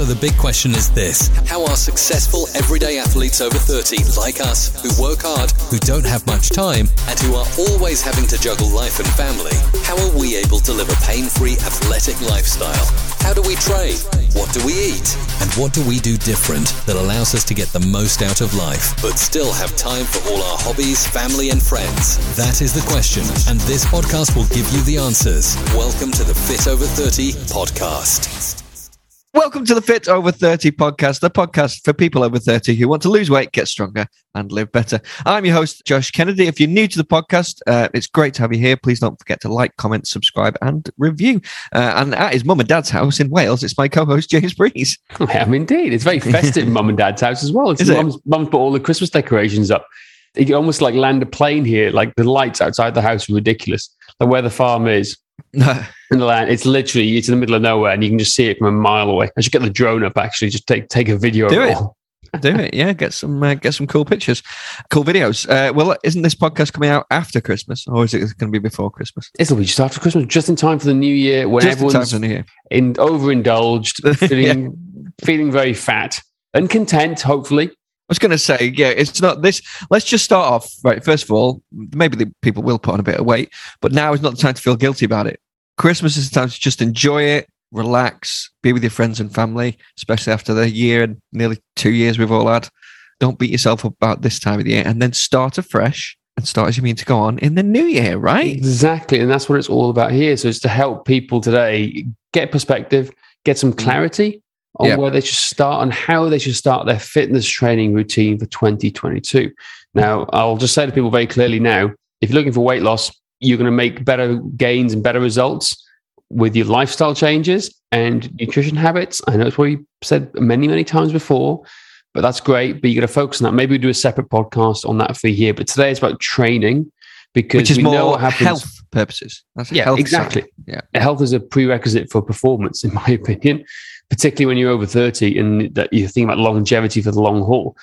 So the big question is this How are successful everyday athletes over 30, like us, who work hard, who don't have much time, and who are always having to juggle life and family, how are we able to live a pain free athletic lifestyle? How do we train? What do we eat? And what do we do different that allows us to get the most out of life, but still have time for all our hobbies, family, and friends? That is the question, and this podcast will give you the answers. Welcome to the Fit Over 30 podcast. Welcome to the Fit Over 30 podcast, the podcast for people over 30 who want to lose weight, get stronger, and live better. I'm your host, Josh Kennedy. If you're new to the podcast, uh, it's great to have you here. Please don't forget to like, comment, subscribe, and review. Uh, and at his mum and dad's house in Wales, it's my co host, James Breeze. I am indeed. It's very festive mum and dad's house as well. It's Is it? mum's, mum's put all the Christmas decorations up. You almost like land a plane here. Like the lights outside the house are ridiculous. Like where the farm is No. in the land, it's literally it's in the middle of nowhere, and you can just see it from a mile away. I should get the drone up actually, just take take a video. Do of it. all. Do it, yeah. Get some, uh, get some cool pictures, cool videos. Uh, well, isn't this podcast coming out after Christmas, or is it going to be before Christmas? It'll be just after Christmas, just in time for the new year when Just in everyone's new year. in overindulged, feeling feeling very fat and content. Hopefully, was going to say, yeah, it's not this. Let's just start off right. First of all, maybe the people will put on a bit of weight, but now is not the time to feel guilty about it. Christmas is the time to just enjoy it, relax, be with your friends and family, especially after the year and nearly two years we've all had. Don't beat yourself up about this time of the year, and then start afresh and start as you mean to go on in the new year, right? Exactly. And that's what it's all about here. So it's to help people today get perspective, get some mm. clarity on Yeah. where they should start and how they should start their fitness training routine for 2022. Now, I'll just say to people very clearly now if you're looking for weight loss, you're going to make better gains and better results with your lifestyle changes and nutrition habits. I know it's what you said many, many times before, but that's great. But you got to focus on that. Maybe we do a separate podcast on that for you. But today it's about training because Which is we know more what happens. health purposes. That's Yeah, side. exactly. Yeah. Health is a prerequisite for performance, in my opinion, particularly when you're over 30 and that you're thinking about longevity for the long haul.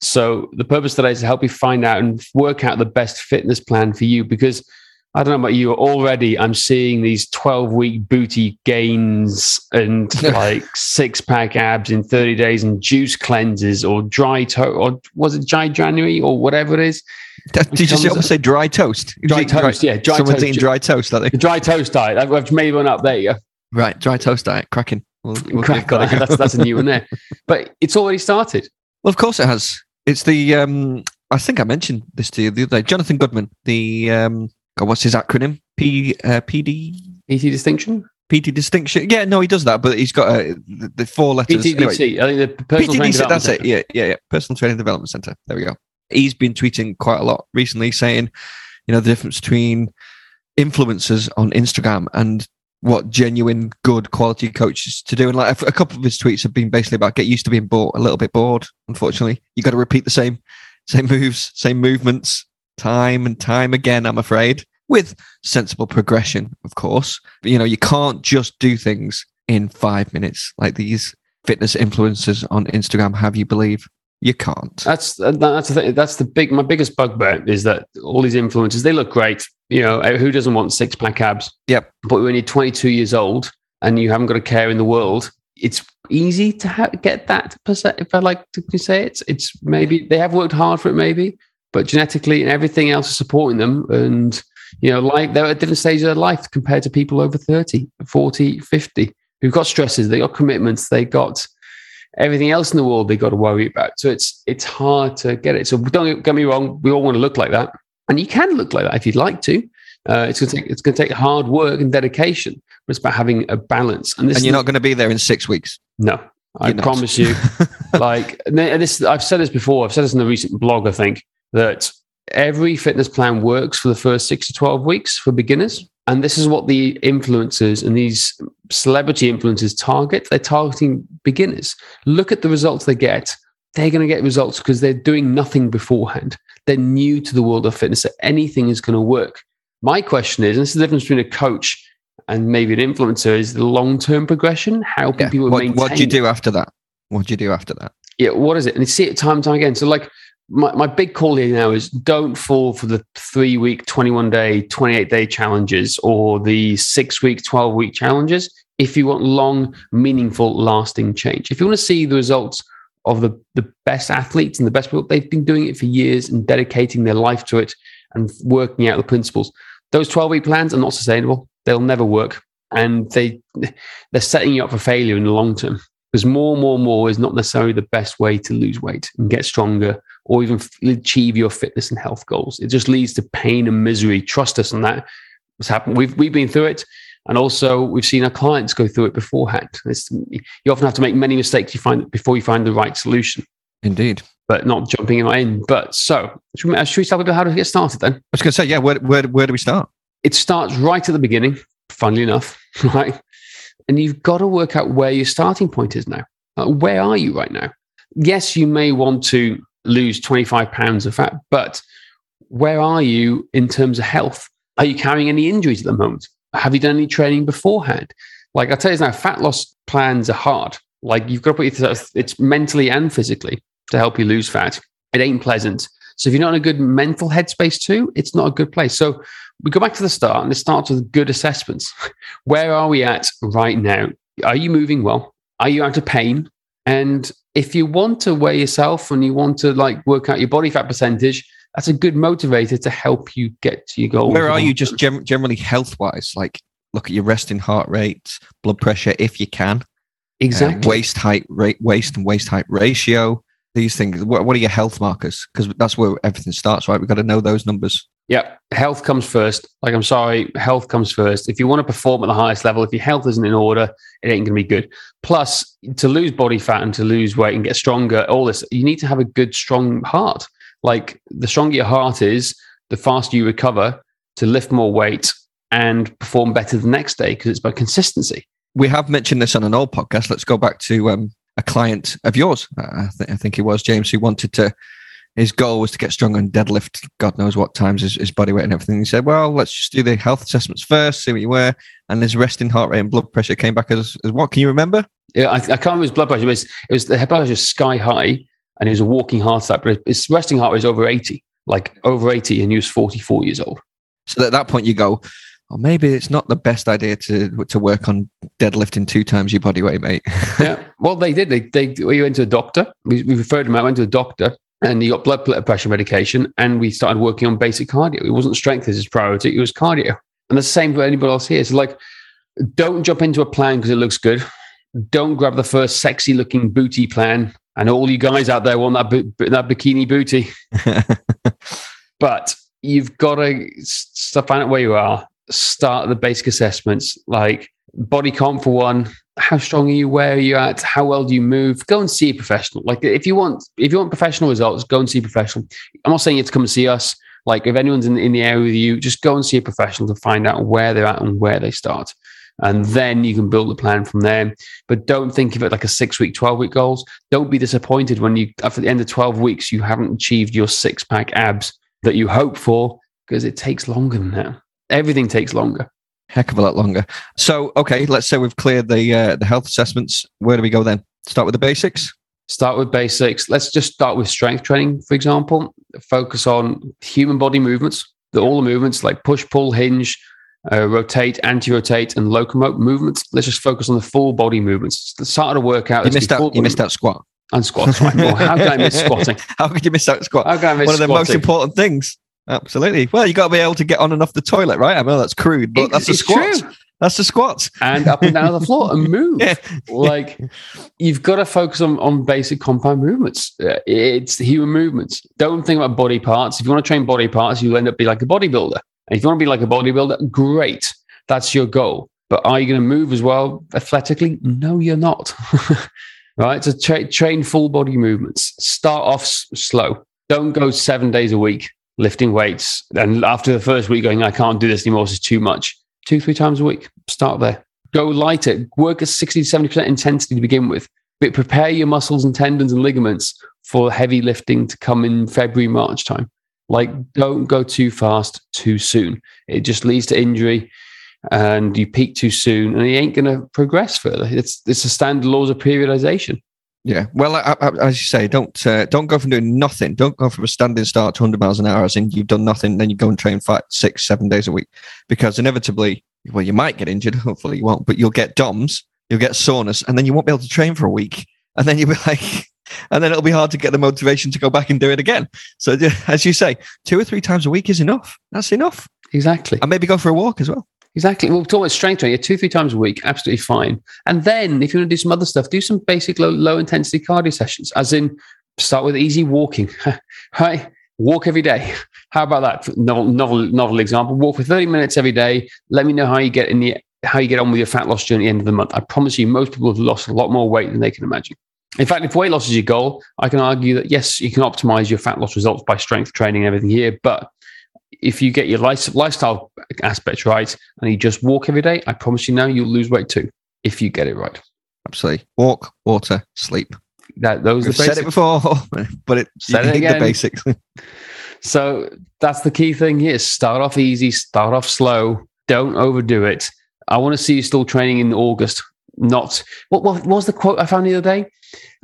So the purpose today is to help you find out and work out the best fitness plan for you because I don't know about you, already I'm seeing these 12 week booty gains and like six pack abs in 30 days and juice cleanses or dry toast or was it dry January or whatever it is? Did you just say dry toast? Dry toast, yeah, dry Someone's toast. eating dry toast? The dry toast diet. I've, I've made one up. There you go. Right, dry toast diet, cracking. We'll, we'll Crack go. that's, that's a new one there. But it's already started. Well, of course it has. It's the um I think I mentioned this to you the other day. Jonathan Goodman, the um God, what's his acronym? P uh, PD PT distinction? PT distinction. Yeah, no, he does that, but he's got uh, the, the four letters. Anyway, I think the personal training PTDC, development that's it. Centre. Yeah, yeah, yeah. Personal Training Development Center. There we go. He's been tweeting quite a lot recently, saying, you know, the difference between influencers on Instagram and what genuine good quality coaches to do. And like a, a couple of his tweets have been basically about get used to being bored, a little bit bored. Unfortunately, you got to repeat the same, same moves, same movements, time and time again. I'm afraid with sensible progression, of course. But, you know, you can't just do things in five minutes like these fitness influencers on Instagram have you believe. You can't. That's that's the thing. That's the big. My biggest bugbear is that all these influencers they look great. You know, who doesn't want six pack abs? Yep. But when you're 22 years old and you haven't got a care in the world, it's easy to ha- get that percent. If I like to say it, it's maybe they have worked hard for it, maybe, but genetically and everything else is supporting them. And you know, like they're at different stages of their life compared to people over 30, 40, 50 who've got stresses, they got commitments, they got everything else in the world they got to worry about. So it's it's hard to get it. So don't get me wrong, we all want to look like that, and you can look like that if you'd like to. Uh, it's going to take it's going to take hard work and dedication, but it's about having a balance. And this and you're not going to be there in six weeks. no, I promise you. like this, I've said this before. I've said this in the recent blog. I think that every fitness plan works for the first six to twelve weeks for beginners, and this is what the influencers and these celebrity influencers target. They're targeting beginners. Look at the results they get. They're going to get results because they're doing nothing beforehand. They're new to the world of fitness. So anything is going to work. My question is, and this is the difference between a coach and maybe an influencer, is the long-term progression. How can Yeah. people What, maintain? what do you do after that? What do you do after that? yeah, what is it? And you see it time and time again. So, like, my, my big call here now is don't fall for the three week, 21 day, 28 day challenges or the six week, 12 week challenges. if you want long, meaningful, lasting change. If you want to see the results of the, the best athletes and the best people, they've been doing it for years and dedicating their life to it and working out the principles. Those 12 week plans are not sustainable. They'll never work. And they, they're setting you up for failure in the long term because more, more, more is not necessarily the best way to lose weight and get stronger or even achieve your fitness and health goals. It just leads to pain and misery. Trust us on that. What's happened? We've, we've been through it. And also, we've seen our clients go through it beforehand. It's, you often have to make many mistakes you find before you find the right solution. Indeed. But not jumping in. But so, should we, uh, should we start with how to get started then? I was going to say, yeah, where, where, where do we start? It starts right at the beginning, funnily enough, right? And you've got to work out where your starting point is now. Uh, where are you right now? Yes, you may want to lose 25 pounds of fat, but where are you in terms of health? Are you carrying any injuries at the moment? Have you done any training beforehand? Like I tell you now, fat loss plans are hard. Like you've got to put yourself, it's mentally and physically to help you lose fat. It ain't pleasant. So if you're not in a good mental headspace too, it's not a good place. So we go back to the start and it starts with good assessments. Where are we at right now? Are you moving well? Are you out of pain? And if you want to weigh yourself and you want to like work out your body fat percentage, that's a good motivator to help you get to your goal. Where are you just gem- generally health wise? Like look at your resting heart rate, blood pressure, if you can. Exactly. Uh, waist height rate, waist and waist height ratio. These things. What, what are your health markers? Because that's where everything starts, right? We've got to know those numbers. Yeah, health comes first. Like, I'm sorry, health comes first. If you want to perform at the highest level, if your health isn't in order, it ain't going to be good. Plus, to lose body fat and to lose weight and get stronger, all this, you need to have a good, strong heart. Like, the stronger your heart is, the faster you recover to lift more weight and perform better the next day because it's about consistency. We have mentioned this on an old podcast. Let's go back to um, a client of yours. Uh, I, th- I think it was James who wanted to his goal was to get stronger and deadlift God knows what times his, his body weight and everything. He said, well, let's just do the health assessments first, see what you were. And his resting heart rate and blood pressure came back as, as what? Can you remember? Yeah, I, I can't remember his blood pressure. It was, it was the blood pressure was sky high and he was a walking heart attack, but his resting heart rate was over 80, like over 80, and he was 44 years old. So at that point, you go, well, maybe it's not the best idea to to work on deadlifting two times your body weight, mate. yeah. Well, they did. They they we went to a doctor. We, we referred him. I went to a doctor, and he got blood pressure medication, and we started working on basic cardio. It wasn't strength as his priority; it was cardio. And the same for anybody else here. So, like, don't jump into a plan because it looks good. Don't grab the first sexy looking booty plan. And all you guys out there want that that bikini booty, but you've got to find out where you are. Start the basic assessments, like body comp for one, how strong are you? Where are you at? How well do you move? Go and see a professional. Like if you want, if you want professional results, go and see a professional. I'm not saying you have to come and see us. Like if anyone's in, in the area with you, just go and see a professional to find out where they're at and where they start. And then you can build a plan from there. But don't think of it like a six week, 12 week goals. Don't be disappointed when you, after the end of 12 weeks, you haven't achieved your six pack abs that you hope for because it takes longer than that. Everything takes longer heck of a lot longer. So, okay, let's say we've cleared the uh, the health assessments. Where do we go then? Start with the basics. Start with basics. Let's just start with strength training, for example. Focus on human body movements, the, all the movements like push, pull, hinge, uh, rotate, anti-rotate, and locomote movements. Let's just focus on the full body movements. The start of the workout. You missed out. You missed out squat. And squats. Right? Well, how can I miss squatting? how could you miss out squat? How can I miss One of the squatting? most important things. Absolutely. Well, you got to be able to get on and off the toilet, right? I know that's crude, but that's a squat. True. That's the squats. And up and down the floor and move. yeah. Like you've got to focus on, on basic compound movements. Uh, it's the human movements. Don't think about body parts. If you want to train body parts, you'll end up being like a bodybuilder. And if you want to be like a bodybuilder, great. That's your goal. But are you going to move as well athletically? No, you're not. right? So tra- train full body movements. Start off s- slow. Don't go seven days a week lifting weights. And after the first week, going, I can't do this anymore. This is too much two, three times a week. Start there. Go lighter. Work at 60 to 70% intensity to begin with. But prepare your muscles and tendons and ligaments for heavy lifting to come in February, March time. Like, don't go too fast too soon. It just leads to injury and you peak too soon and you ain't going to progress further. It's, it's the standard laws of periodization. Yeah, well, I, I, as you say, don't uh, don't go from doing nothing. Don't go from a standing start to 100 miles an hour, as in you've done nothing, then you go and train five, six, seven days a week, because inevitably well, you might get injured. Hopefully, you won't, but you'll get DOMS, you'll get soreness, and then you won't be able to train for a week. And then you'll be like, and then it'll be hard to get the motivation to go back and do it again. So, as you say, two or three times a week is enough. That's enough. Exactly. And maybe go for a walk as well. Exactly. We'll talk about strength training, two, three times a week, absolutely fine. And then if you want to do some other stuff, do some basic low, low intensity cardio sessions, as in start with easy walking. right? Walk every day. How about that? Novel, novel, novel example. Walk for 30 minutes every day. Let me know how you get in the how you get on with your fat loss journey at the end of the month. I promise you, most people have lost a lot more weight than they can imagine. In fact, if weight loss is your goal, I can argue that yes, you can optimize your fat loss results by strength training and everything here. But if you get your lifestyle aspects right and you just walk every day, I promise you now you'll lose weight too if you get it right. Absolutely. Walk, water, sleep. That those We've said it before, but it said it again. the basics. so that's the key thing here. Start off easy, start off slow, don't overdo it. I want to see you still training in August. Not what, what was the quote I found the other day?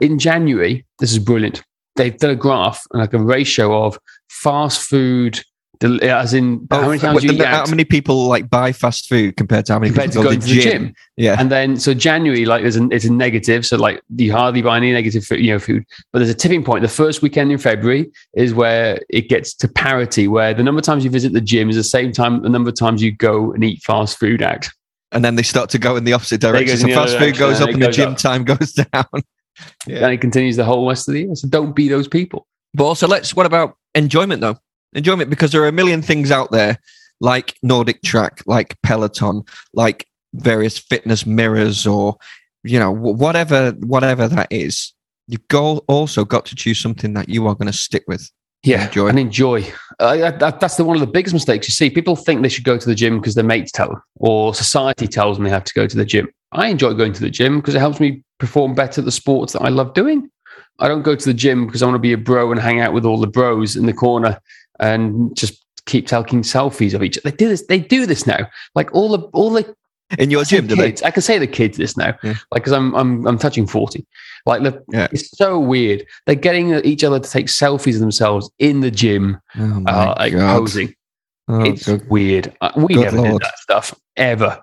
In January, this is brilliant. They've done a graph and like a ratio of fast food as in oh, how many times you the, How many people like buy fast food compared to how many compared people to go to, the gym? Yeah, and then so January like there's a, it's a negative, so like you hardly buy any negative food, you know food. But there's a tipping point. The first weekend in February is where it gets to parity, where the number of times you visit the gym is the same time the number of times you go and eat fast food out. And then they start to go in the opposite direction. So fast food goes up and the gym up. time goes down. yeah. And it continues the whole rest of the year. So don't be those people. But also, let's. What about enjoyment though? Enjoyment because there are a million things out there like NordicTrack, like Peloton, like various fitness mirrors or you know whatever whatever that is. You've go, also got to choose something that you are going to stick with. Yeah, enjoy. and enjoy. Uh, that, that's the one of the biggest mistakes you see. People think they should go to the gym because their mates tell them, or society tells them they have to go to the gym. I enjoy going to the gym because it helps me perform better at the sports that I love doing. I don't go to the gym because I want to be a bro and hang out with all the bros in the corner and just keep taking selfies of each. They do this. They do this now. Like all the all the in your gym, do kids, they? I can say the kids this now, yeah. like because I'm I'm I'm touching forty. Like the, yeah. it's so weird. They're getting each other to take selfies of themselves in the gym, oh uh, like posing. Oh, it's weird. Uh, we never Lord. did that stuff ever.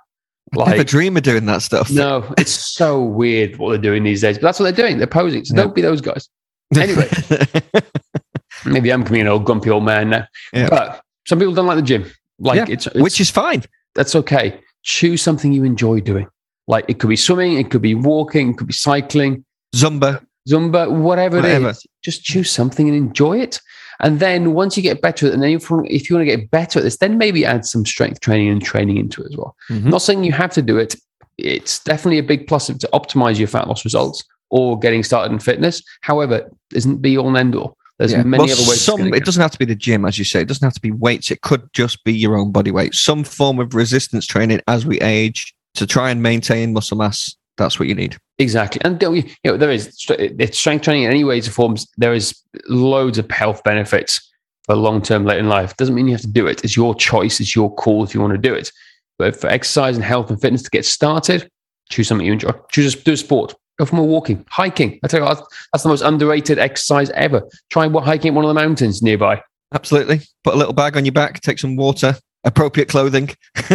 Like, never dream of doing that stuff. No, it's so weird what they're doing these days. But that's what they're doing. They're posing. So don't be those guys. Anyway, maybe I'm becoming an old grumpy old man now. Yeah. But some people don't like the gym. Like yeah, it's, it's which is fine. That's okay. Choose something you enjoy doing. Like it could be swimming, it could be walking, it could be cycling, Zumba, Zumba, whatever, whatever. it is. Just choose something and enjoy it. And then once you get better at it, and then if you, if you want to get better at this, then maybe add some strength training and training into it as well. Mm-hmm. Not saying you have to do it. It's definitely a big plus to optimize your fat loss results or getting started in fitness. However, isn't be all and end all. There's yeah. many well, other ways. Some, it doesn't have to be the gym, as you say. It doesn't have to be weights. It could just be your own body weight. Some form of resistance training as we age to try and maintain muscle mass. That's what you need. Exactly, and you know there is it's strength training in any ways or forms. There is loads of health benefits for long term late in life. Doesn't mean you have to do it. It's your choice. It's your call if you want to do it. But for exercise and health and fitness to get started, choose something you enjoy. Choose do a sport. Go for more walking, hiking. I tell you, what, that's the most underrated exercise ever. Try hiking at one of the mountains nearby. Absolutely. Put a little bag on your back, take some water, appropriate clothing.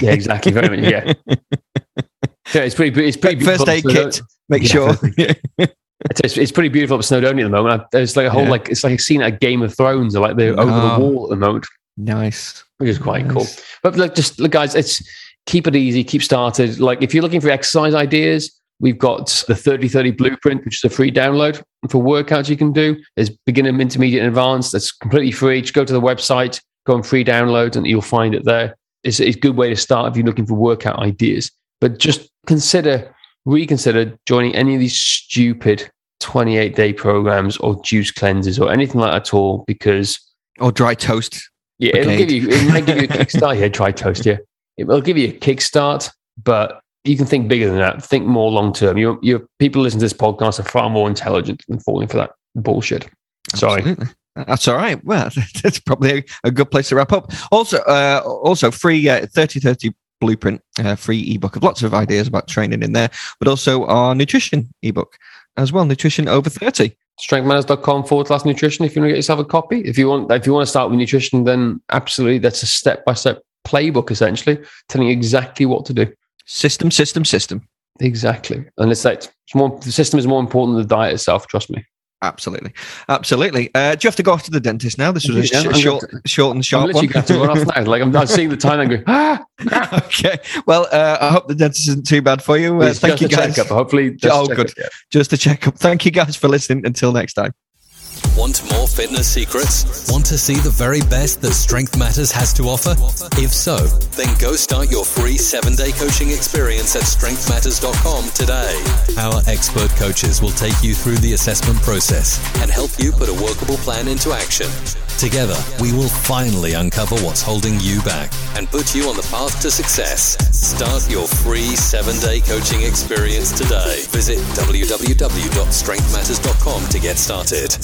yeah, exactly. Very much. Yeah. yeah it's pretty. It's pretty. First aid kit. Make yeah, sure. it's, it's pretty beautiful up Snowdonia at the moment. There's like a whole yeah. like it's like a scene at Game of Thrones, or like they're over the oh. wall at the moment. Nice, which is quite nice. cool. But look, just look, guys, it's keep it easy, keep started. Like if you're looking for exercise ideas, We've got the 3030 blueprint, which is a free download for workouts you can do. There's beginner, intermediate, and advanced. That's completely free. Just go to the website, go on free download, and you'll find it there. It's, it's a good way to start if you're looking for workout ideas. But just consider, reconsider joining any of these stupid 28 day programs or juice cleanses or anything like that at all because. Or dry toast. Yeah, it'll give you, it might give you a kickstart. Yeah, dry toast. Yeah. It will give you a kickstart, but you can think bigger than that. Think more long term. Your your people listen to this podcast are far more intelligent than falling for that bullshit. Sorry. Absolutely. That's all right. Well, that's probably a, a good place to wrap up. Also, uh, also free uh, 3030 blueprint, uh, free ebook of lots of ideas about training in there, but also our nutrition ebook as well. Nutrition over 30 strengthmatters.com forward slash nutrition if you want to get yourself a copy. If you want if you want to start with nutrition, then absolutely that's a step by step playbook essentially, telling you exactly what to do. System, system, system. Exactly. And it's like it's more the system is more important than the diet itself, trust me. Absolutely, absolutely. Uh, do you have to go off to the dentist now? This was a sh- short, going short and I'm sharp one. going to run off now. Like I'm, I'm seeing the time and going, ah, okay. Well, uh, I hope the dentist isn't too bad for you. Uh, thank just you a guys. checkup. Hopefully, just Oh, a good. checkup, yeah. Just a checkup. Thank you guys for listening. Until next time. Want more fitness secrets? Want to see the very best that Strength Matters has to offer? If so, then go start your free seven day coaching experience at strengthmatters.com today. Our expert coaches will take you through the assessment process and help you put a workable plan into action. Together, we will finally uncover what's holding you back and put you on the path to success. Start your free seven day coaching experience today. Visit www.strengthmatters.com to get started.